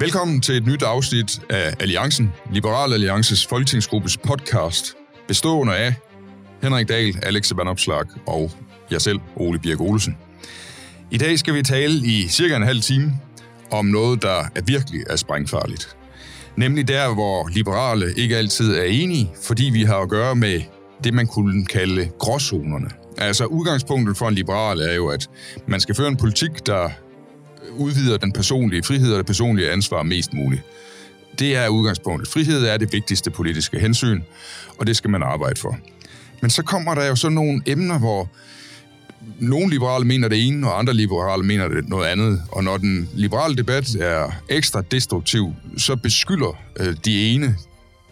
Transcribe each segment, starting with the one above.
Velkommen til et nyt afsnit af Alliancen, Liberal Alliances folketingsgruppes podcast, bestående af Henrik Dahl, Alex Vandopslag og jeg selv, Ole Birk Olsen. I dag skal vi tale i cirka en halv time om noget, der er virkelig er sprængfarligt. Nemlig der, hvor liberale ikke altid er enige, fordi vi har at gøre med det, man kunne kalde gråzonerne. Altså udgangspunktet for en liberal er jo, at man skal føre en politik, der udvider den personlige frihed og det personlige ansvar mest muligt. Det er udgangspunktet. Frihed er det vigtigste politiske hensyn, og det skal man arbejde for. Men så kommer der jo så nogle emner, hvor nogle liberale mener det ene, og andre liberale mener det noget andet. Og når den liberale debat er ekstra destruktiv, så beskylder øh, de ene,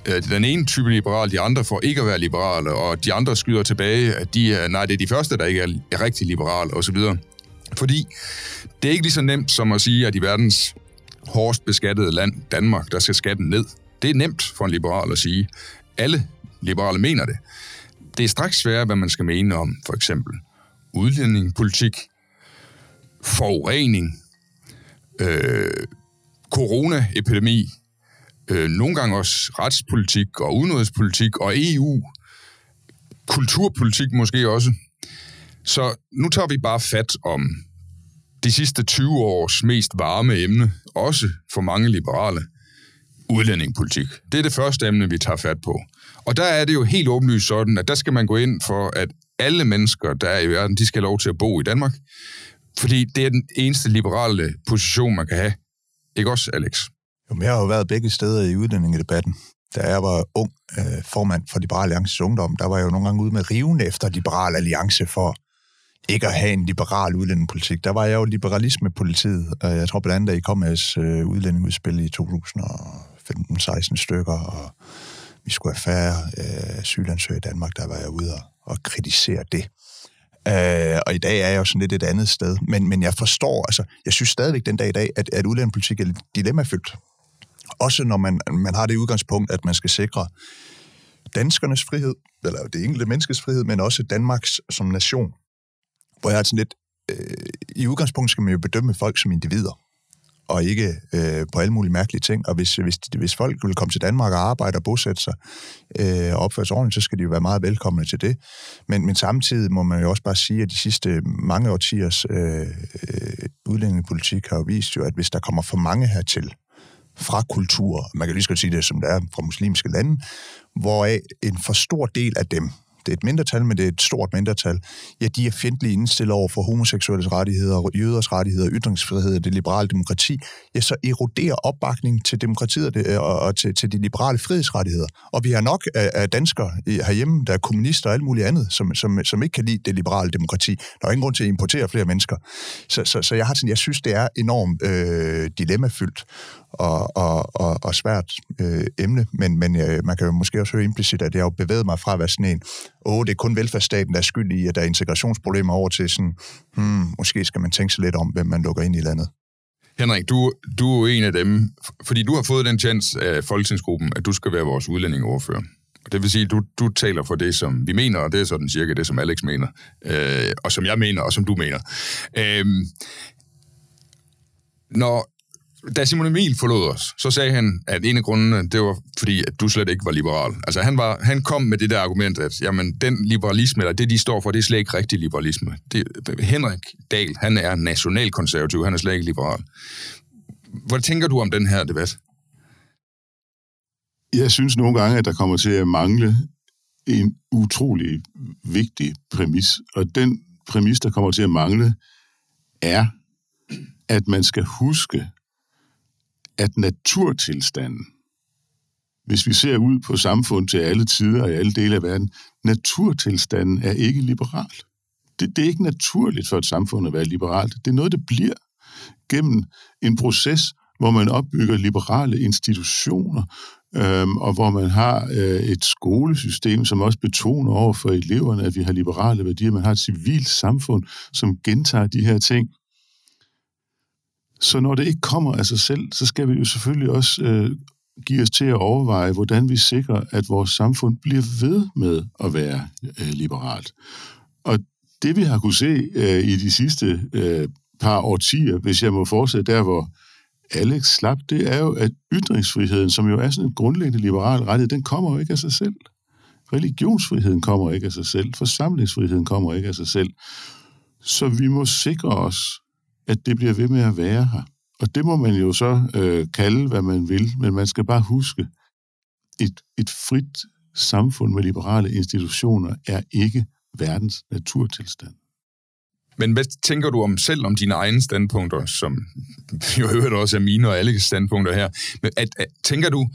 øh, den ene type liberal, de andre for ikke at være liberale, og de andre skyder tilbage, at de er, nej, det er de første, der ikke er, er rigtig liberale, osv. Fordi det er ikke lige så nemt som at sige, at i verdens hårdest beskattede land, Danmark, der skal skatten ned. Det er nemt for en liberal at sige. Alle liberale mener det. Det er straks sværere, hvad man skal mene om for eksempel udlændingepolitik, forurening, øh, coronaepidemi, øh, nogle gange også retspolitik og udenrigspolitik og EU, kulturpolitik måske også. Så nu tager vi bare fat om de sidste 20 års mest varme emne, også for mange liberale, udlændingepolitik. Det er det første emne, vi tager fat på. Og der er det jo helt åbenlyst sådan, at der skal man gå ind for, at alle mennesker, der er i verden, de skal have lov til at bo i Danmark. Fordi det er den eneste liberale position, man kan have. Ikke også, Alex? Jo, jeg har jo været begge steder i udlændingedebatten. Da jeg var ung øh, formand for Liberal Alliances Ungdom, der var jeg jo nogle gange ude med riven efter Liberal Alliance for ikke at have en liberal udlændingepolitik. Der var jeg jo liberalismepolitiet, og jeg tror blandt andet, at I kom med øh, udlændingeudspil i 2015-16 stykker, og vi skulle have færre øh, asylansøgere i Danmark, der var jeg ude og, og kritisere det. Øh, og i dag er jeg jo sådan lidt et andet sted. Men, men jeg forstår, altså, jeg synes stadigvæk den dag i dag, at, at udlændingepolitik er dilemmafyldt. Også når man, man har det udgangspunkt, at man skal sikre danskernes frihed, eller det enkelte menneskes frihed, men også Danmarks som nation hvor jeg er sådan lidt, øh, i udgangspunktet skal man jo bedømme folk som individer, og ikke øh, på alle mulige mærkelige ting. Og hvis, hvis, hvis folk vil komme til Danmark og arbejde og bosætte sig øh, og opføre sig ordentligt, så skal de jo være meget velkomne til det. Men, men samtidig må man jo også bare sige, at de sidste mange årtiers øh, øh, udlændingepolitik har jo vist jo, at hvis der kommer for mange hertil, fra kultur, man kan lige skal sige det, som det er fra muslimske lande, hvoraf en for stor del af dem det er et mindretal, men det er et stort mindretal, ja, de er fjendtlige indstillet over for homoseksuelles rettigheder, jøders rettigheder, ytringsfrihed og det liberale demokrati, ja, så eroderer opbakningen til demokratiet og, øh, og, og til, til de liberale frihedsrettigheder. Og vi har nok af, af danskere herhjemme, der er kommunister og alt muligt andet, som, som, som ikke kan lide det liberale demokrati. Der er ingen grund til at importere flere mennesker. Så, så, så jeg har sådan, jeg synes, det er enormt øh, dilemmafyldt og, og, og, og svært øh, emne, men, men øh, man kan jo måske også høre implicit, at jeg har bevæget mig fra at være sådan en, åh, det er kun velfærdsstaten, der er skyld i, at der er integrationsproblemer over til sådan, hmm, måske skal man tænke sig lidt om, hvem man lukker ind i landet. Henrik, du, du er en af dem, fordi du har fået den chance af Folketingsgruppen, at du skal være vores udlændingeoverfører. Det vil sige, at du, du taler for det, som vi mener, og det er sådan cirka det, som Alex mener, øh, og som jeg mener, og som du mener. Øh, når da Simon Emil forlod os, så sagde han, at en af grundene, det var fordi, at du slet ikke var liberal. Altså han, var, han kom med det der argument, at jamen, den liberalisme, eller det de står for, det er slet ikke rigtig liberalisme. Det, Henrik Dahl, han er nationalkonservativ, han er slet ikke liberal. Hvad tænker du om den her debat? Jeg synes nogle gange, at der kommer til at mangle en utrolig vigtig præmis, og den præmis, der kommer til at mangle, er, at man skal huske, at naturtilstanden, hvis vi ser ud på samfund til alle tider og i alle dele af verden, naturtilstanden er ikke liberal. Det, det er ikke naturligt for et samfund at være liberalt. Det er noget, det bliver gennem en proces, hvor man opbygger liberale institutioner, øhm, og hvor man har øh, et skolesystem, som også betoner over for eleverne, at vi har liberale værdier. Man har et civilt samfund, som gentager de her ting. Så når det ikke kommer af sig selv, så skal vi jo selvfølgelig også øh, give os til at overveje, hvordan vi sikrer, at vores samfund bliver ved med at være øh, liberalt. Og det vi har kunne se øh, i de sidste øh, par årtier, hvis jeg må fortsætte der, hvor Alex slap, det er jo, at ytringsfriheden, som jo er sådan en grundlæggende liberal rettighed, den kommer jo ikke af sig selv. Religionsfriheden kommer ikke af sig selv. Forsamlingsfriheden kommer ikke af sig selv. Så vi må sikre os, at det bliver ved med at være her. Og det må man jo så øh, kalde, hvad man vil, men man skal bare huske, et, et frit samfund med liberale institutioner er ikke verdens naturtilstand. Men hvad tænker du om selv om dine egne standpunkter, som jo hørt også er mine og alle standpunkter her, men at, at, tænker du,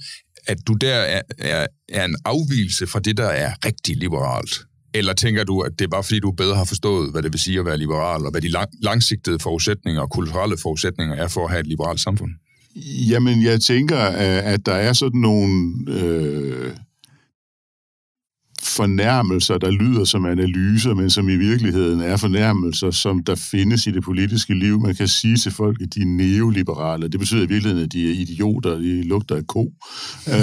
at du der er, er, er en afvielse fra det, der er rigtig liberalt? Eller tænker du, at det er bare fordi, du bedre har forstået, hvad det vil sige at være liberal, og hvad de lang, langsigtede forudsætninger og kulturelle forudsætninger er for at have et liberalt samfund? Jamen, jeg tænker, at der er sådan nogle øh, fornærmelser, der lyder som analyser, men som i virkeligheden er fornærmelser, som der findes i det politiske liv. Man kan sige til folk, at de er neoliberale. Det betyder i virkeligheden, at de er idioter, de lugter af ko. uh,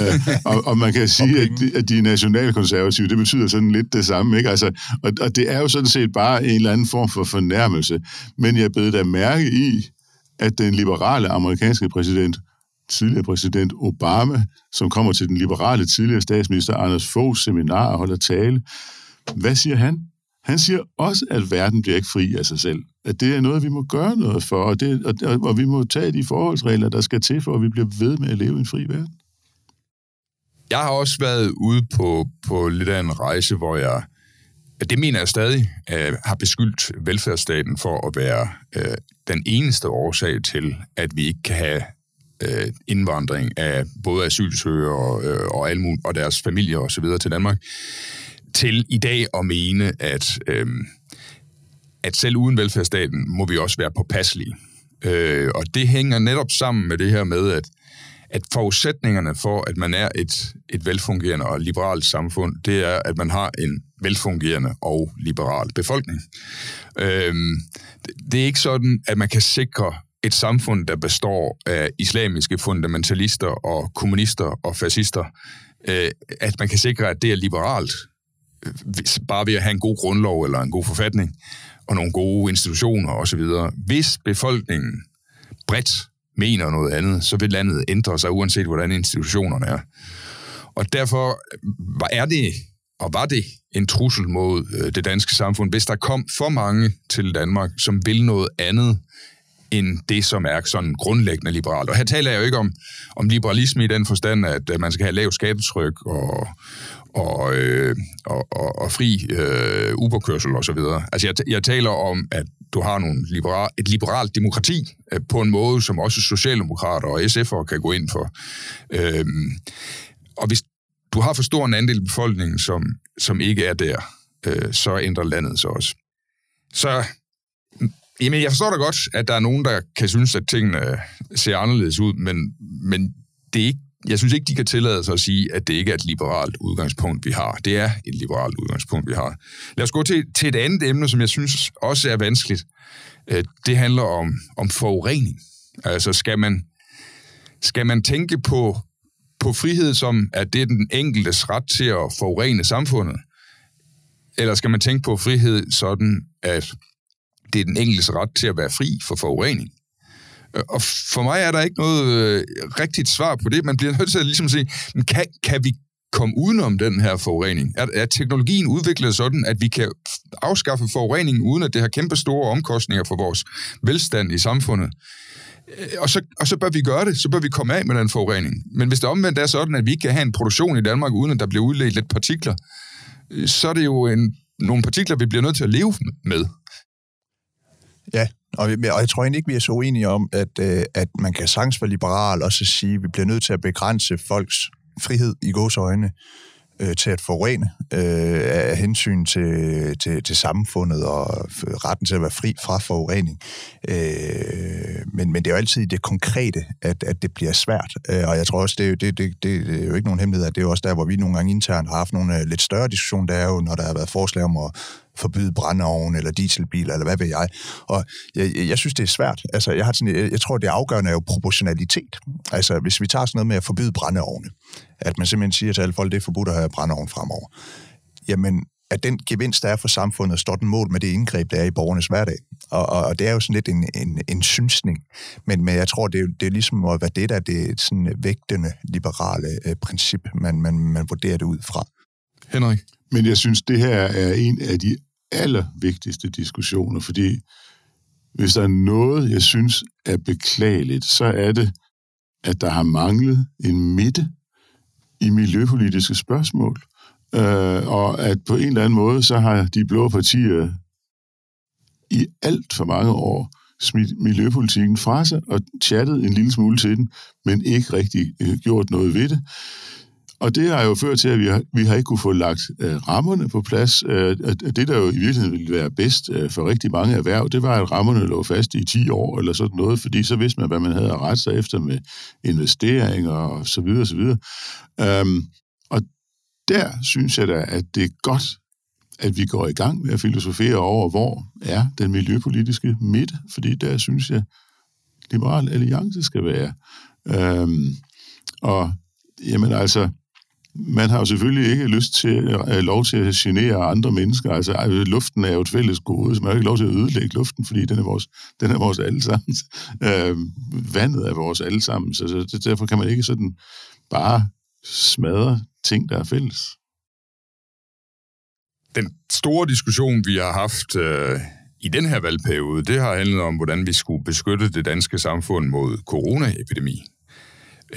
og, og man kan sige, at de, at de er nationalkonservative. Det betyder sådan lidt det samme. Ikke? Altså, og, og det er jo sådan set bare en eller anden form for fornærmelse. Men jeg beder da mærke i, at den liberale amerikanske præsident tidligere præsident Obama, som kommer til den liberale tidligere statsminister Anders Foghs seminar og holder tale. Hvad siger han? Han siger også, at verden bliver ikke fri af sig selv. At det er noget, vi må gøre noget for, og, det, og, og vi må tage de forholdsregler, der skal til, for at vi bliver ved med at leve i en fri verden. Jeg har også været ude på, på lidt af en rejse, hvor jeg, det mener jeg stadig, øh, har beskyldt velfærdsstaten for at være øh, den eneste årsag til, at vi ikke kan have øh, indvandring af både asylsøgere øh, og, almu, og deres familier osv. til Danmark, til i dag at mene, at, øh, at selv uden velfærdsstaten må vi også være påpasselige. Øh, og det hænger netop sammen med det her med, at, at forudsætningerne for, at man er et, et velfungerende og liberalt samfund, det er, at man har en velfungerende og liberal befolkning. Øh, det er ikke sådan, at man kan sikre et samfund, der består af islamiske fundamentalister og kommunister og fascister, øh, at man kan sikre, at det er liberalt, hvis, bare ved at have en god grundlov eller en god forfatning, og nogle gode institutioner osv. Hvis befolkningen bredt mener noget andet, så vil landet ændre sig, uanset hvordan institutionerne er. Og derfor er det, og var det, en trussel mod øh, det danske samfund, hvis der kom for mange til Danmark, som vil noget andet end det, som er sådan grundlæggende liberalt. Og her taler jeg jo ikke om, om liberalisme i den forstand, at man skal have lav skattetryk og, og, øh, og, og, og fri øh, uberkørsel osv. Altså jeg, jeg taler om, at du har nogle liberal, et liberalt demokrati øh, på en måde, som også socialdemokrater og SF'ere kan gå ind for. Øh, og hvis du har for stor en andel af befolkningen, som, som ikke er der, øh, så ændrer landet sig også. Så Jamen, jeg forstår da godt, at der er nogen, der kan synes, at tingene ser anderledes ud, men, men det er ikke, jeg synes ikke, de kan tillade sig at sige, at det ikke er et liberalt udgangspunkt, vi har. Det er et liberalt udgangspunkt, vi har. Lad os gå til, til et andet emne, som jeg synes også er vanskeligt. Øh, det handler om, om forurening. Altså, skal man, skal man tænke på, på frihed som, at det er den enkeltes ret til at forurene samfundet? Eller skal man tænke på frihed sådan, at det er den enkeltes ret til at være fri for forurening. Øh, og for mig er der ikke noget øh, rigtigt svar på det. Man bliver nødt til at ligesom sige, kan, kan vi komme udenom den her forurening? Er, er teknologien udviklet sådan, at vi kan afskaffe forureningen, uden at det har kæmpe store omkostninger for vores velstand i samfundet? Øh, og så, og så bør vi gøre det, så bør vi komme af med den forurening. Men hvis det omvendt er sådan, at vi ikke kan have en produktion i Danmark, uden at der bliver udledt lidt partikler, øh, så er det jo en, nogle partikler, vi bliver nødt til at leve med. Ja, og, og jeg tror egentlig ikke, vi er så uenige om, at, øh, at man kan sagtens være liberal og så sige, at vi bliver nødt til at begrænse folks frihed i øjne øh, til at forurene øh, af hensyn til, til, til samfundet og retten til at være fri fra forurening. Øh, men, men det er jo altid det konkrete, at, at det bliver svært. Øh, og jeg tror også, det er, det, det, det, det er jo ikke nogen hemmelighed, at det er også der, hvor vi nogle gange internt har haft nogle øh, lidt større diskussioner. Det er jo, når der har været forslag om at forbyde brændeovn eller dieselbiler, eller hvad ved jeg. Og jeg, jeg synes, det er svært. Altså, jeg, har sådan, jeg, jeg tror, det afgørende er jo proportionalitet. Altså, hvis vi tager sådan noget med at forbyde brændeovne, at man simpelthen siger til alle folk, det er forbudt at have brændeovn fremover, jamen, at den gevinst, der er for samfundet, står den mål med det indgreb, der er i borgernes hverdag. Og, og, og det er jo sådan lidt en, en, en synsning. Men, men jeg tror, det er, det er ligesom at være det der, det er et sådan vægtende liberale øh, princip, man, man, man vurderer det ud fra. Henrik? Men jeg synes, det her er en af de allervigtigste diskussioner, fordi hvis der er noget, jeg synes er beklageligt, så er det, at der har manglet en midte i miljøpolitiske spørgsmål. Øh, og at på en eller anden måde, så har de blå partier i alt for mange år smidt miljøpolitikken fra sig og chattet en lille smule til den, men ikke rigtig øh, gjort noget ved det. Og det har jo ført til, at vi har, vi har ikke kunne få lagt øh, rammerne på plads. Øh, det, der jo i virkeligheden ville være bedst øh, for rigtig mange erhverv, det var, at rammerne lå fast i 10 år eller sådan noget, fordi så vidste man, hvad man havde at rette sig efter med investeringer og så videre og så videre. Øhm, og der synes jeg da, at det er godt, at vi går i gang med at filosofere over, hvor er den miljøpolitiske midt, fordi der synes jeg, Liberal Alliance skal være. Øhm, og jamen altså, man har jo selvfølgelig ikke lyst til at lov til at genere andre mennesker. Altså, uh, luften er jo et fælles gode, så man har ikke lov til at ødelægge luften, fordi den er vores, den er vores allesammen. Øh, vandet er vores allesammen, så, så det, derfor kan man ikke sådan bare smadre ting, der er fælles. Den store diskussion, vi har haft øh, i den her valgperiode, det har handlet om, hvordan vi skulle beskytte det danske samfund mod coronaepidemi.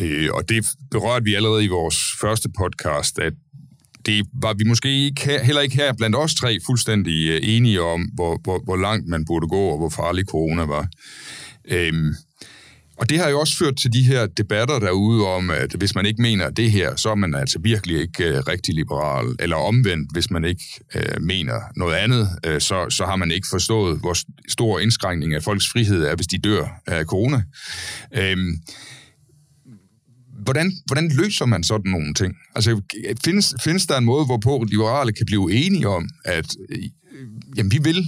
Øh, og det berørte vi allerede i vores første podcast, at det var vi måske ikke, heller ikke her blandt os tre fuldstændig øh, enige om, hvor, hvor, hvor langt man burde gå, og hvor farlig corona var. Øhm, og det har jo også ført til de her debatter derude om, at hvis man ikke mener det her, så er man altså virkelig ikke uh, rigtig liberal. Eller omvendt, hvis man ikke uh, mener noget andet, uh, så, så har man ikke forstået, hvor stor indskrænkning af folks frihed er, hvis de dør af corona. Øhm, hvordan, hvordan løser man sådan nogle ting? Altså, findes, findes der en måde, hvorpå liberale kan blive enige om, at øh, jamen, vi vil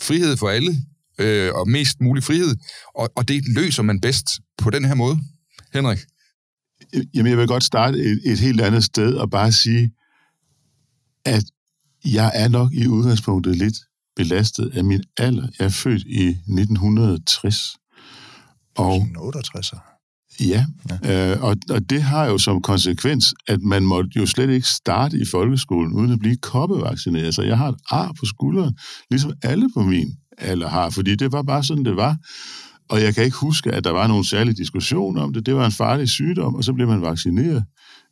frihed for alle, øh, og mest mulig frihed, og, og det løser man bedst på den her måde? Henrik? Jamen, jeg vil godt starte et, et helt andet sted og bare sige, at jeg er nok i udgangspunktet lidt belastet af min alder. Jeg er født i 1960. Og 68. Ja, ja. Øh, og, og det har jo som konsekvens, at man måtte jo slet ikke starte i folkeskolen uden at blive koppevaccineret. Så jeg har et ar på skulderen, ligesom alle på min alder har, fordi det var bare sådan, det var. Og jeg kan ikke huske, at der var nogen særlig diskussion om det. Det var en farlig sygdom, og så blev man vaccineret.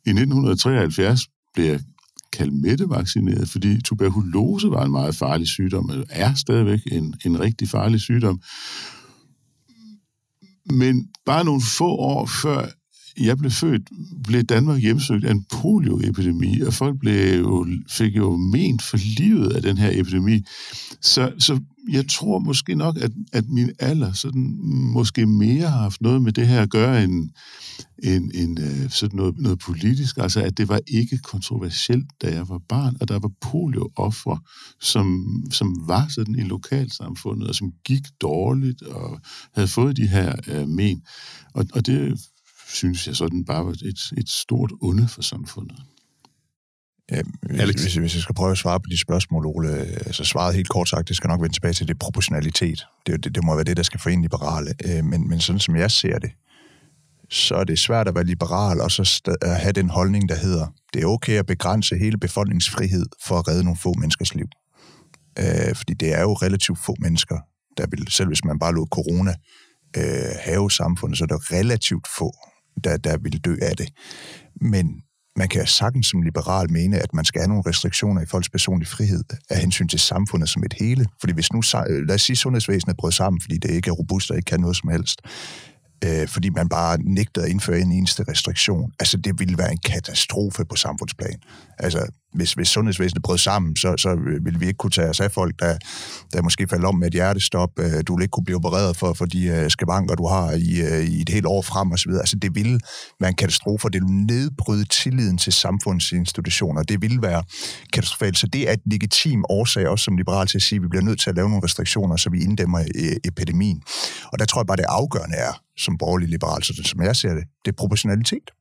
I 1973 blev jeg kalmette-vaccineret, fordi tuberkulose var en meget farlig sygdom, og er stadigvæk en, en rigtig farlig sygdom. Men bare nogle få år før jeg blev født, blev Danmark hjemsøgt af en polioepidemi, og folk blev jo, fik jo ment for livet af den her epidemi. Så, så jeg tror måske nok, at, at min alder sådan, måske mere har haft noget med det her at gøre end, end, end øh, sådan noget, noget politisk. Altså, at det var ikke kontroversielt, da jeg var barn, og der var polio-offre, som, som var sådan i lokalsamfundet, og som gik dårligt og havde fået de her øh, men. Og, og det synes jeg sådan bare var et, et stort onde for samfundet. Ja, hvis, hvis, hvis jeg skal prøve at svare på de spørgsmål, Ole, altså svaret helt kort sagt, det skal nok vende tilbage til det proportionalitet. Det, det, det må være det, der skal forene liberale. Øh, men, men sådan som jeg ser det, så er det svært at være liberal og så at have den holdning, der hedder, det er okay at begrænse hele befolkningsfrihed for at redde nogle få menneskers liv. Øh, fordi det er jo relativt få mennesker, der vil, selv hvis man bare lod corona øh, have samfundet, så er der relativt få, der, der vil dø af det. Men man kan sagtens som liberal mene, at man skal have nogle restriktioner i folks personlige frihed af hensyn til samfundet som et hele. Fordi hvis nu, lad os sige, sundhedsvæsenet brød sammen, fordi det ikke er robust og ikke kan noget som helst, øh, fordi man bare nægter at indføre en eneste restriktion. Altså, det ville være en katastrofe på samfundsplan. Altså, hvis, hvis sundhedsvæsenet brød sammen, så, så ville vi ikke kunne tage os af folk, der, der måske falder om med et hjertestop. Øh, du ville ikke kunne blive opereret for, for de øh, skavanker, du har i, øh, i et helt år frem osv. Altså, det ville være en katastrofe, det ville nedbryde tilliden til samfundsinstitutioner. Det ville være katastrofalt. Så det er et legitim årsag, også som liberal, til at sige, at vi bliver nødt til at lave nogle restriktioner, så vi inddæmmer epidemien. Og der tror jeg bare, det afgørende er, som borgerlig liberal, så som jeg ser det, det er proportionalitet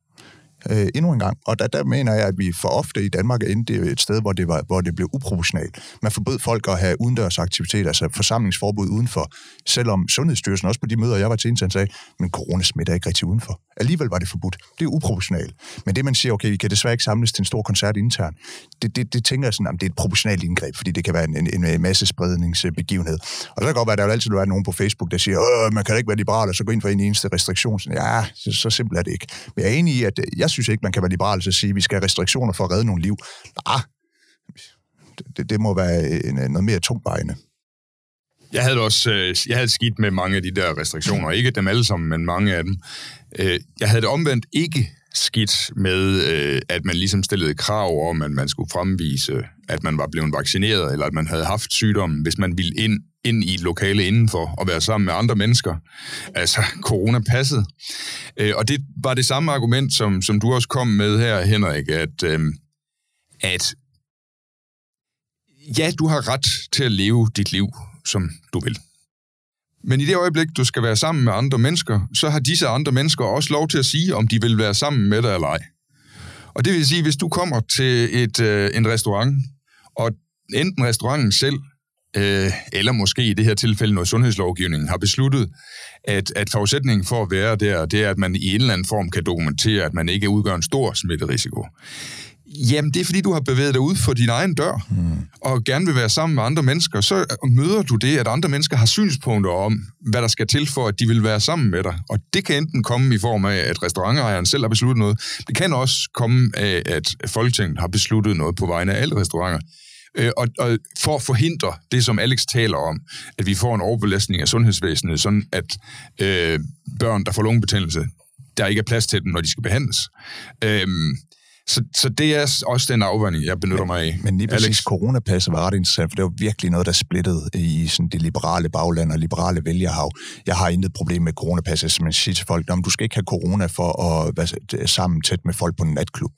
øh, endnu en gang. Og der, der mener jeg, at vi for ofte i Danmark er inde et sted, hvor det, var, hvor det blev uproportionalt. Man forbød folk at have udendørsaktiviteter, altså forsamlingsforbud udenfor, selvom Sundhedsstyrelsen også på de møder, jeg var til, indtil sagde, men corona smitter ikke rigtig udenfor. Alligevel var det forbudt. Det er uproportionalt. Men det, man siger, okay, vi kan desværre ikke samles til en stor koncert internt, det, det, det tænker jeg sådan, at det er et proportionalt indgreb, fordi det kan være en, en, en masse spredningsbegivenhed. Og så kan godt være, at der vil altid være nogen på Facebook, der siger, man kan ikke være liberal, og så gå ind for en eneste restriktion. Sådan, ja, så, så simpelt er det ikke. Men jeg er enig i, at jeg synes ikke, man kan være liberal og sige, at vi skal have restriktioner for at redde nogle liv. Ah, det, det må være en, øh, noget mere tungvejende. Jeg havde også øh, jeg havde skidt med mange af de der restriktioner. Ikke dem alle sammen, men mange af dem. Øh, jeg havde det omvendt ikke skidt med, at man ligesom stillede krav om, at man skulle fremvise, at man var blevet vaccineret, eller at man havde haft sygdommen, hvis man ville ind, ind i et lokale indenfor og være sammen med andre mennesker. Altså, corona passede. Øh, og det var det samme argument, som, som du også kom med her, Henrik, at, øhm, at ja, du har ret til at leve dit liv som du vil. Men i det øjeblik, du skal være sammen med andre mennesker, så har disse andre mennesker også lov til at sige, om de vil være sammen med dig eller ej. Og det vil sige, hvis du kommer til et, øh, en restaurant, og enten restauranten selv, øh, eller måske i det her tilfælde noget sundhedslovgivning, har besluttet, at, at forudsætningen for at være der, det er, at man i en eller anden form kan dokumentere, at man ikke udgør en stor smitterisiko. Jamen, det er fordi, du har bevæget dig ud for din egen dør, mm. og gerne vil være sammen med andre mennesker. Så møder du det, at andre mennesker har synspunkter om, hvad der skal til for, at de vil være sammen med dig. Og det kan enten komme i form af, at restaurantejeren selv har besluttet noget. Det kan også komme af, at Folketinget har besluttet noget på vegne af alle restauranter. Øh, og, og for at forhindre det, som Alex taler om, at vi får en overbelastning af sundhedsvæsenet, sådan at øh, børn, der får lungebetændelse, der ikke er plads til dem, når de skal behandles. Øh, så, så det er også den afvandring, jeg benytter mig af. Men lige præcis Alex. coronapasset var ret interessant, for det var virkelig noget, der splittede i sådan det liberale bagland og liberale vælgerhav. Jeg har intet problem med coronapasset, som man siger til folk, du skal ikke have corona for at være sammen tæt med folk på en natklub.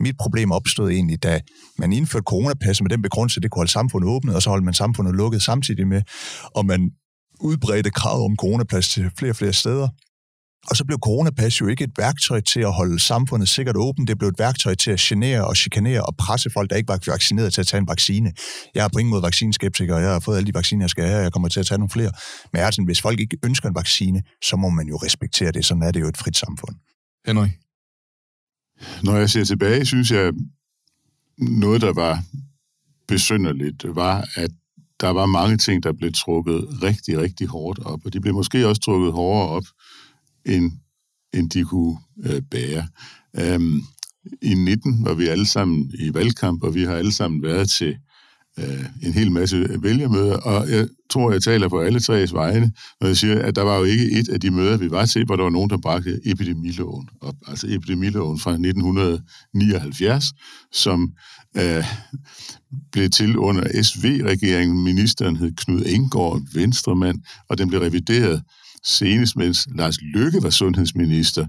Mit problem opstod egentlig, da man indførte coronapasset med den begrundelse, at det kunne holde samfundet åbnet, og så holdt man samfundet lukket samtidig med, og man udbredte kravet om coronapas til flere og flere steder. Og så blev coronapas jo ikke et værktøj til at holde samfundet sikkert åbent. Det blev et værktøj til at genere og chikanere og presse folk, der ikke var vaccineret til at tage en vaccine. Jeg har på ingen måde vaccineskeptiker, jeg har fået alle de vacciner, jeg skal have, jeg kommer til at tage nogle flere. Men er sådan, hvis folk ikke ønsker en vaccine, så må man jo respektere det. Sådan er det jo et frit samfund. Henrik? Når jeg ser tilbage, synes jeg, noget, der var besynderligt, var, at der var mange ting, der blev trukket rigtig, rigtig hårdt op, og de blev måske også trukket hårdere op end, end de kunne øh, bære. Øhm, I 19 var vi alle sammen i valgkamp, og vi har alle sammen været til øh, en hel masse vælgermøder, og jeg tror, jeg taler på alle tres vegne, når jeg siger, at der var jo ikke et af de møder, vi var til, hvor der var nogen, der bragte epidemiloven op. Altså epidemiloven fra 1979, som øh, blev til under SV-regeringen. Ministeren hed Knud Engård, venstremand, og den blev revideret senest mens Lars Løkke var sundhedsminister.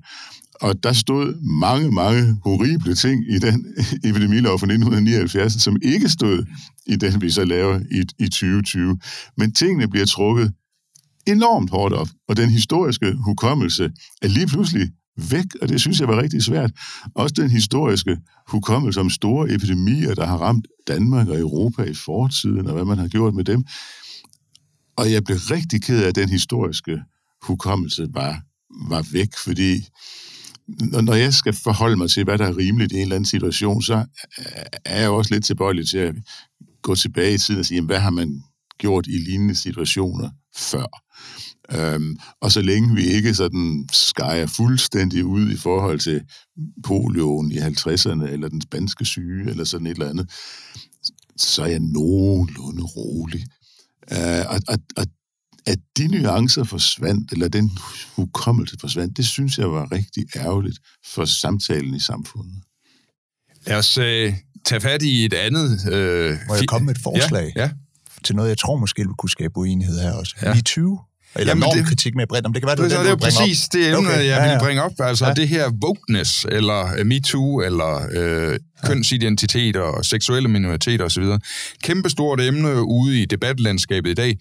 Og der stod mange, mange horrible ting i den epidemilov fra 1979, som ikke stod i den, vi så laver i, i 2020. Men tingene bliver trukket enormt hårdt op, og den historiske hukommelse er lige pludselig væk, og det synes jeg var rigtig svært. Også den historiske hukommelse om store epidemier, der har ramt Danmark og Europa i fortiden, og hvad man har gjort med dem. Og jeg blev rigtig ked af den historiske hukommelse var, var væk, fordi når jeg skal forholde mig til, hvad der er rimeligt i en eller anden situation, så er jeg også lidt tilbøjelig til at gå tilbage i tiden og sige, hvad har man gjort i lignende situationer før? Øhm, og så længe vi ikke sådan skærer fuldstændig ud i forhold til polioen i 50'erne, eller den spanske syge, eller sådan et eller andet, så er jeg nogenlunde rolig. Øh, og, og, og at de nuancer forsvandt, eller den hukommelse forsvandt, det synes jeg var rigtig ærgerligt for samtalen i samfundet. Lad os øh, tage fat i et andet... Øh, Må jeg komme med et forslag ja, ja. til noget, jeg tror måske vil kunne skabe uenighed her også? Ja. 20 eller Jamen det, kritik med bredt, om det kan være, det, det, det er præcis op. det emne, okay. jeg vil ja, ja. bringe op. Altså ja. det her wokeness, eller MeToo, eller øh, kønsidentiteter, og seksuelle minoriteter osv. Kæmpestort emne ude i debatlandskabet i dag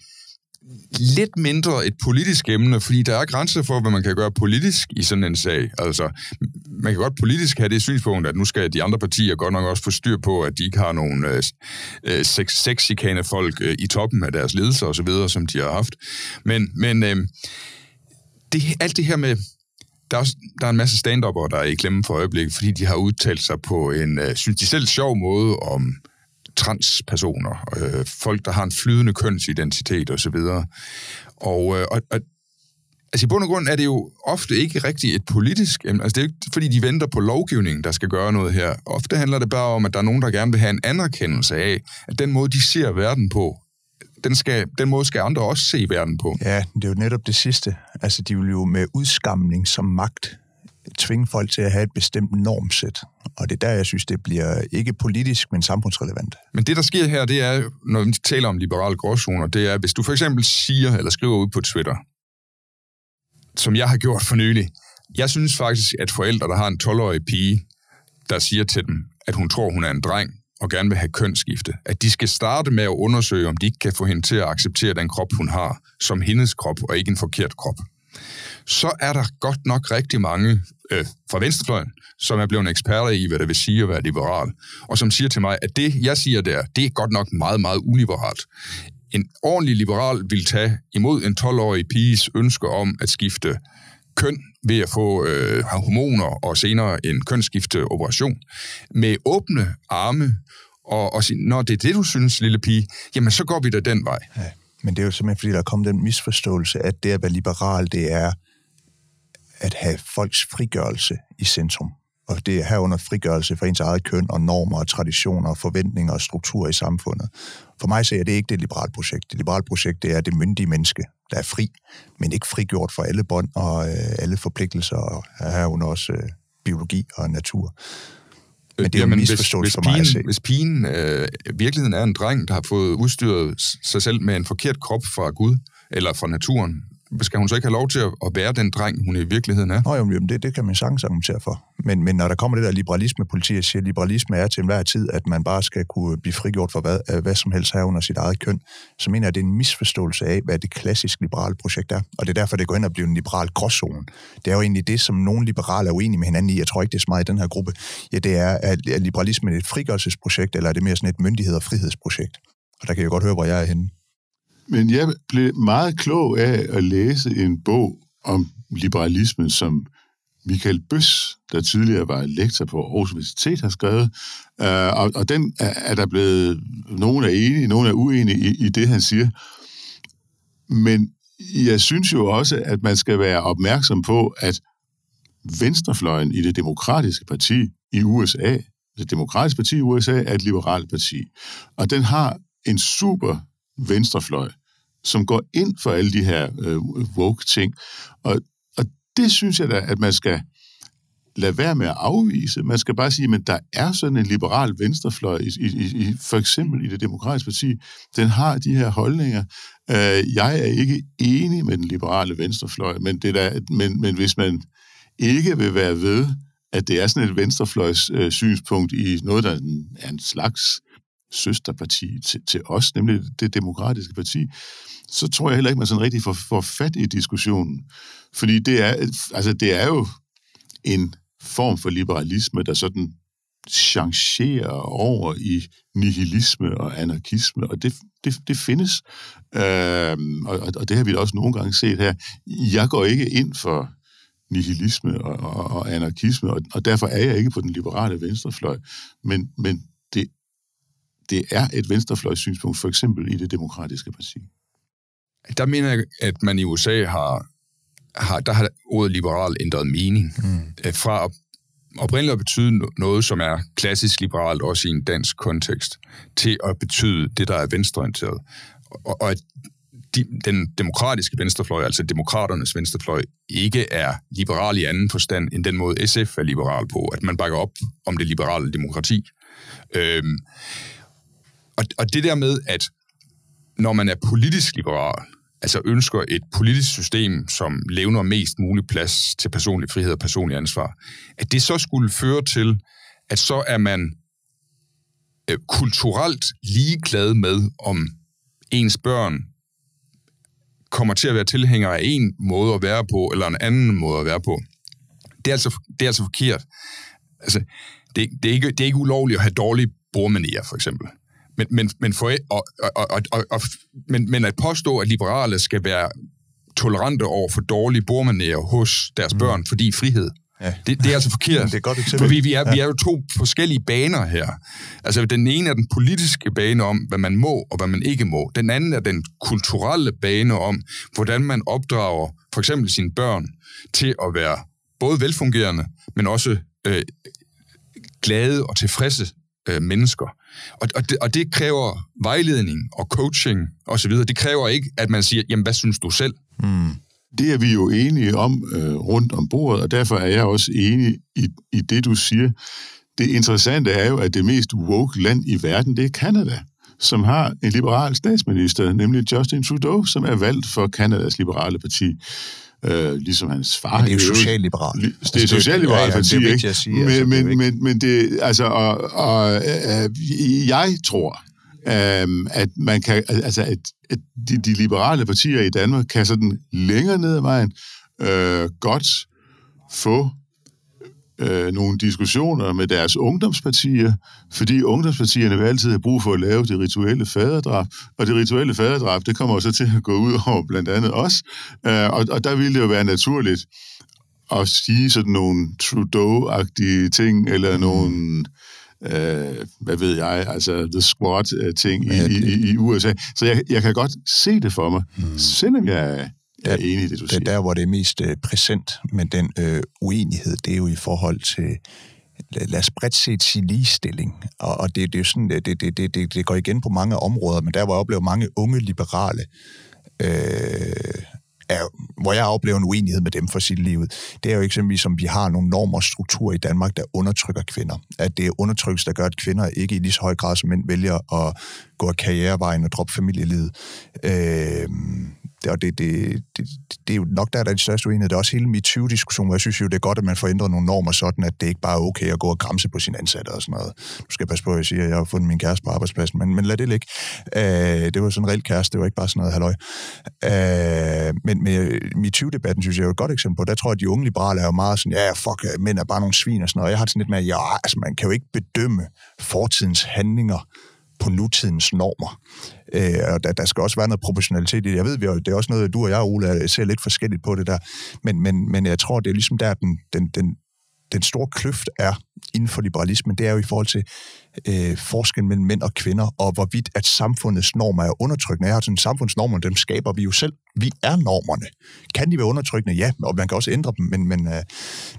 lidt mindre et politisk emne, fordi der er grænser for, hvad man kan gøre politisk i sådan en sag. Altså, man kan godt politisk have det synspunkt, at nu skal de andre partier godt nok også få styr på, at de ikke har nogle øh, øh sexikane folk øh, i toppen af deres ledelser og så videre, som de har haft. Men, men øh, det, alt det her med, der er, også, der er en masse stand der er i klemme for øjeblikket, fordi de har udtalt sig på en, øh, synes de selv, sjov måde om transpersoner, øh, folk, der har en flydende kønsidentitet osv. Og, øh, og, og Altså i bund og grund er det jo ofte ikke rigtig et politisk emne. Altså det er ikke fordi, de venter på lovgivningen, der skal gøre noget her. Ofte handler det bare om, at der er nogen, der gerne vil have en anerkendelse af, at den måde, de ser verden på, den, skal, den måde skal andre også se verden på. Ja, det er jo netop det sidste. Altså de vil jo med udskamning som magt tvinge folk til at have et bestemt normsæt. Og det er der, jeg synes, det bliver ikke politisk, men samfundsrelevant. Men det, der sker her, det er, når vi taler om liberale gråzoner, det er, hvis du for eksempel siger eller skriver ud på Twitter, som jeg har gjort for nylig. Jeg synes faktisk, at forældre, der har en 12-årig pige, der siger til dem, at hun tror, hun er en dreng, og gerne vil have kønsskifte, at de skal starte med at undersøge, om de ikke kan få hende til at acceptere den krop, hun har, som hendes krop, og ikke en forkert krop. Så er der godt nok rigtig mange øh, fra venstrefløjen, som er blevet eksperter i, hvad det vil sige at være liberal, og som siger til mig, at det, jeg siger der, det er godt nok meget, meget uliberalt en ordentlig liberal vil tage imod en 12-årig piges ønske om at skifte køn ved at få øh, hormoner og senere en kønsskifteoperation med åbne arme og, og sige, når det er det, du synes, lille pige, jamen så går vi da den vej. Ja, men det er jo simpelthen, fordi der er kommet den misforståelse, at det at være liberal, det er at have folks frigørelse i centrum og det er herunder frigørelse for ens eget køn og normer og traditioner og forventninger og strukturer i samfundet. For mig ser jeg, det ikke det liberale projekt. Det liberale projekt, det er det myndige menneske, der er fri, men ikke frigjort for alle bånd og øh, alle forpligtelser, og herunder også øh, biologi og natur. Men det er jo misforståelse for mig at se. Hvis pigen øh, virkeligheden er en dreng, der har fået udstyret sig selv med en forkert krop fra Gud, eller fra naturen, skal hun så ikke have lov til at være den dreng, hun i virkeligheden er? Nå jo, det, det kan man sagtens argumentere for. Men, men når der kommer det der liberalisme, politiet siger, at liberalisme er til enhver tid, at man bare skal kunne blive frigjort for hvad, øh, hvad som helst her under sit eget køn, så mener jeg, at det er en misforståelse af, hvad det klassisk liberale projekt er. Og det er derfor, det går ind og bliver en liberal gråzone. Det er jo egentlig det, som nogle liberale er uenige med hinanden i. Jeg tror ikke, det er så meget i den her gruppe. Ja, det er, at liberalismen et frigørelsesprojekt, eller er det mere sådan et myndighed- og frihedsprojekt? Og der kan jeg godt høre, hvor jeg er henne. Men jeg blev meget klog af at læse en bog om liberalismen, som Michael Bøs, der tidligere var lektor på Aarhus Universitet, har skrevet. Øh, og, og den er, er der blevet... Nogen er enige, nogen er uenige i, i det, han siger. Men jeg synes jo også, at man skal være opmærksom på, at venstrefløjen i det demokratiske parti i USA, det demokratiske parti i USA er et liberalt parti. Og den har en super venstrefløj, som går ind for alle de her øh, woke-ting. Og, og det synes jeg da, at man skal lade være med at afvise. Man skal bare sige, at der er sådan en liberal venstrefløj, i, i, i, for eksempel i det demokratiske parti, den har de her holdninger. Øh, jeg er ikke enig med den liberale venstrefløj, men, det der, men, men hvis man ikke vil være ved, at det er sådan et venstrefløjs øh, synspunkt i noget, der er en slags søsterparti til, til os, nemlig det demokratiske parti, så tror jeg heller ikke, man sådan rigtig får, får fat i diskussionen. Fordi det er, altså det er jo en form for liberalisme, der sådan changerer over i nihilisme og anarkisme, og det, det, det findes. Øhm, og, og det har vi da også nogle gange set her. Jeg går ikke ind for nihilisme og, og, og anarkisme, og, og derfor er jeg ikke på den liberale venstrefløj. Men, men det, det er et venstrefløjssynspunkt, for eksempel i det demokratiske parti. Der mener jeg, at man i USA har, har der har ordet liberal ændret mening. Mm. Øh, fra oprindeligt at betyde noget, som er klassisk liberalt, også i en dansk kontekst, til at betyde det, der er venstreorienteret. Og, og at de, den demokratiske venstrefløj, altså demokraternes venstrefløj, ikke er liberal i anden forstand end den måde SF er liberal på, at man bakker op om det liberale demokrati. Øhm, og, og det der med, at når man er politisk liberal, altså ønsker et politisk system, som levner mest mulig plads til personlig frihed og personlig ansvar, at det så skulle føre til, at så er man øh, kulturelt ligeglad med, om ens børn kommer til at være tilhængere af en måde at være på, eller en anden måde at være på. Det er altså, det er altså forkert. Altså, det, det, er ikke, det er ikke ulovligt at have dårlige bordmanerer, for eksempel. Men, men, men, for, og, og, og, og, og, men, men at påstå, at liberale skal være tolerante over for dårlige bordmanerer hos deres mm. børn, fordi frihed, Ja. Det, det er altså forkert. det er godt eksempel. For vi, vi, er, ja. vi er jo to forskellige baner her. Altså, den ene er den politiske bane om, hvad man må og hvad man ikke må. Den anden er den kulturelle bane om, hvordan man opdrager for eksempel sine børn til at være både velfungerende, men også øh, glade og tilfredse øh, mennesker. Og, og, det, og det kræver vejledning og coaching osv. Det kræver ikke, at man siger, jamen, hvad synes du selv? Mm. Det er vi jo enige om øh, rundt om bordet, og derfor er jeg også enig i, i det, du siger. Det interessante er jo, at det mest woke land i verden, det er Kanada, som har en liberal statsminister, nemlig Justin Trudeau, som er valgt for Kanadas liberale parti. Øh, ligesom hans far. Men det er jo socialliberalt. Det er altså, socialliberalt parti, ja, det er at sige. Men, altså, men, men, men det, altså, og, og øh, jeg tror, øh, at man kan, altså, at, at de, de liberale partier i Danmark kan sådan længere ned ad vejen øh, godt få øh, nogle diskussioner med deres ungdomspartier, fordi ungdomspartierne vil altid have brug for at lave det rituelle faderdrab, og det rituelle faderdrab, det kommer så til at gå ud over blandt andet os, øh, og, og der ville det jo være naturligt at sige sådan nogle Trudeau-agtige ting, eller mm. nogle øh, hvad ved jeg, altså The Squad-ting i, i, i USA. Så jeg, jeg kan godt se det for mig, mm. selvom jeg jeg er enig i det, du det, siger. Der, hvor det er mest øh, præsent med den øh, uenighed, det er jo i forhold til, lad os bredt set sige ligestilling. Og, og det, det er jo sådan, det, det, det, det, det går igen på mange områder, men der, hvor jeg oplever mange unge liberale, øh, er, hvor jeg oplever en uenighed med dem for sit liv, det er jo eksempelvis, som vi har nogle normer og strukturer i Danmark, der undertrykker kvinder. At det er undertrykkelse, der gør, at kvinder ikke i lige så høj grad som mænd vælger at gå af karrierevejen og droppe familielivet. Øh, det, og det, det, det, det er jo nok der, der er de største uenighed. Det er også hele MeToo-diskussion, hvor jeg synes jo, det er godt, at man får ændret nogle normer sådan, at det ikke bare er okay at gå og græmse på sin ansatte og sådan noget. Nu skal jeg passe på, at jeg siger, at jeg har fundet min kæreste på arbejdspladsen, men, men lad det ligge. Øh, det var sådan en reel kæreste, det var ikke bare sådan noget halløj. Øh, men med MeToo-debatten synes jeg er et godt eksempel på. Der tror jeg, at de unge liberale er jo meget sådan, ja, fuck, øh, mænd er bare nogle svin og sådan noget. Jeg har det sådan lidt med, ja, altså man kan jo ikke bedømme fortidens handlinger på nutidens normer. Øh, og der, der skal også være noget proportionalitet i det. Jeg ved, vi det er også noget, du og jeg, Ole, ser lidt forskelligt på det der. Men, men, men jeg tror, det er ligesom der, den, den, den, den store kløft er inden for liberalismen, det er jo i forhold til øh, forskellen mellem mænd og kvinder, og hvorvidt at samfundets normer er undertrykkende. Jeg har sådan samfundsnormer, dem skaber vi jo selv. Vi er normerne. Kan de være undertrykkende? Ja, og man kan også ændre dem, men, men øh, det er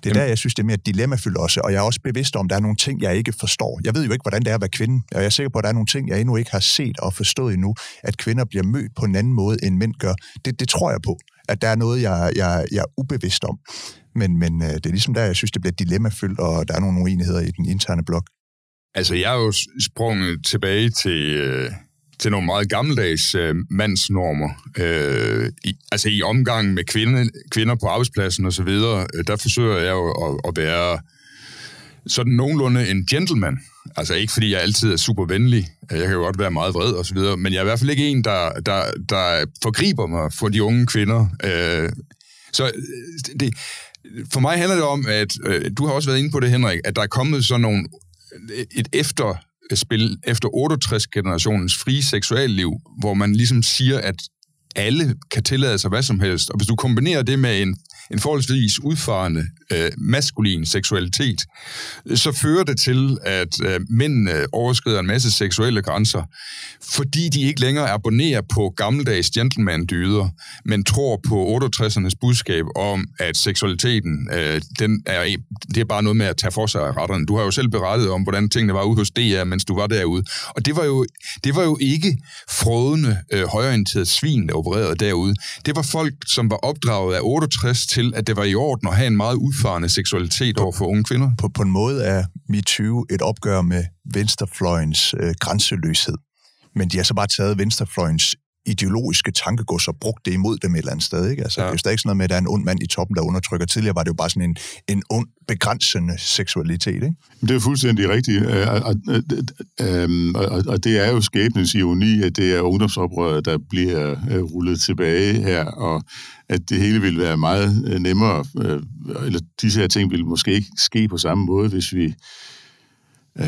Jamen. der, jeg synes, det er mere dilemmafyldt også, og jeg er også bevidst om, at der er nogle ting, jeg ikke forstår. Jeg ved jo ikke, hvordan det er at være kvinde, og jeg er sikker på, at der er nogle ting, jeg endnu ikke har set og forstået endnu, at kvinder bliver mødt på en anden måde, end mænd gør. Det, det tror jeg på at der er noget, jeg, jeg, jeg er ubevidst om. Men, men øh, det er ligesom der, jeg synes, det bliver dilemmafyldt, og der er nogle uenigheder i den interne blok. Altså, jeg er jo sprunget tilbage til, øh, til nogle meget gammeldags øh, mandsnormer. Øh, i, altså, i omgang med kvinde, kvinder på arbejdspladsen og så videre, øh, der forsøger jeg jo at, at være sådan nogenlunde en gentleman. Altså ikke fordi jeg altid er super venlig, øh, jeg kan jo godt være meget vred og så videre, men jeg er i hvert fald ikke en, der, der, der forgriber mig for de unge kvinder. Øh, så øh, det, for mig handler det om, at øh, du har også været inde på det, Henrik, at der er kommet sådan nogle, et efterspil efter 68-generationens frie seksualliv, hvor man ligesom siger, at alle kan tillade sig hvad som helst. Og hvis du kombinerer det med en en forholdsvis udfarende øh, maskulin seksualitet, så fører det til, at øh, mændene overskrider en masse seksuelle grænser, fordi de ikke længere abonnerer på gammeldags gentleman-dyder, men tror på 68'ernes budskab om, at seksualiteten, øh, den er, det er bare noget med at tage for sig af retterne. Du har jo selv berettet om, hvordan tingene var ude hos DR, mens du var derude. Og det var jo, det var jo ikke frødende, øh, højorienterede svin, der opererede derude. Det var folk, som var opdraget af 68 til at det var i orden at have en meget udfarende seksualitet over for unge kvinder? På, på en måde er MeToo et opgør med venstrefløjens øh, grænseløshed. Men de har så bare taget venstrefløjens ideologiske tankegods og brugt det imod dem et eller andet sted. Ikke? Altså, Ja. Det er jo stadig sådan noget med, at der er en ond mand i toppen, der undertrykker. Tidligere var det jo bare sådan en, en ond, begrænsende seksualitet. Ikke? Det er fuldstændig rigtigt, øh, og, og, øhm, og, og, og det er jo skæbnens ironi, at det er ungdomsoprøret, der bliver øh, rullet tilbage her, og at det hele ville være meget øh, nemmere, øh, eller disse her ting ville måske ikke ske på samme måde, hvis vi øh,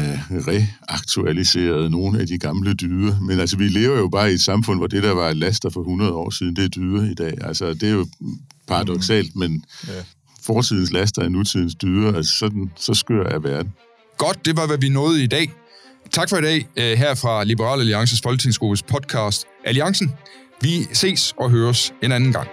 reaktualiserede nogle af de gamle dyder. Men altså, vi lever jo bare i et samfund, hvor det, der var laster for 100 år siden, det er dyder i dag. Altså, det er jo paradoxalt, men Ja. fortidens laster er nutidens dyder. Altså, sådan, så skør er verden. Godt, det var, hvad vi nåede i dag. Tak for i dag øh, her fra Liberal Alliances Folketingsgruppes podcast Alliancen. Vi ses og høres en anden gang.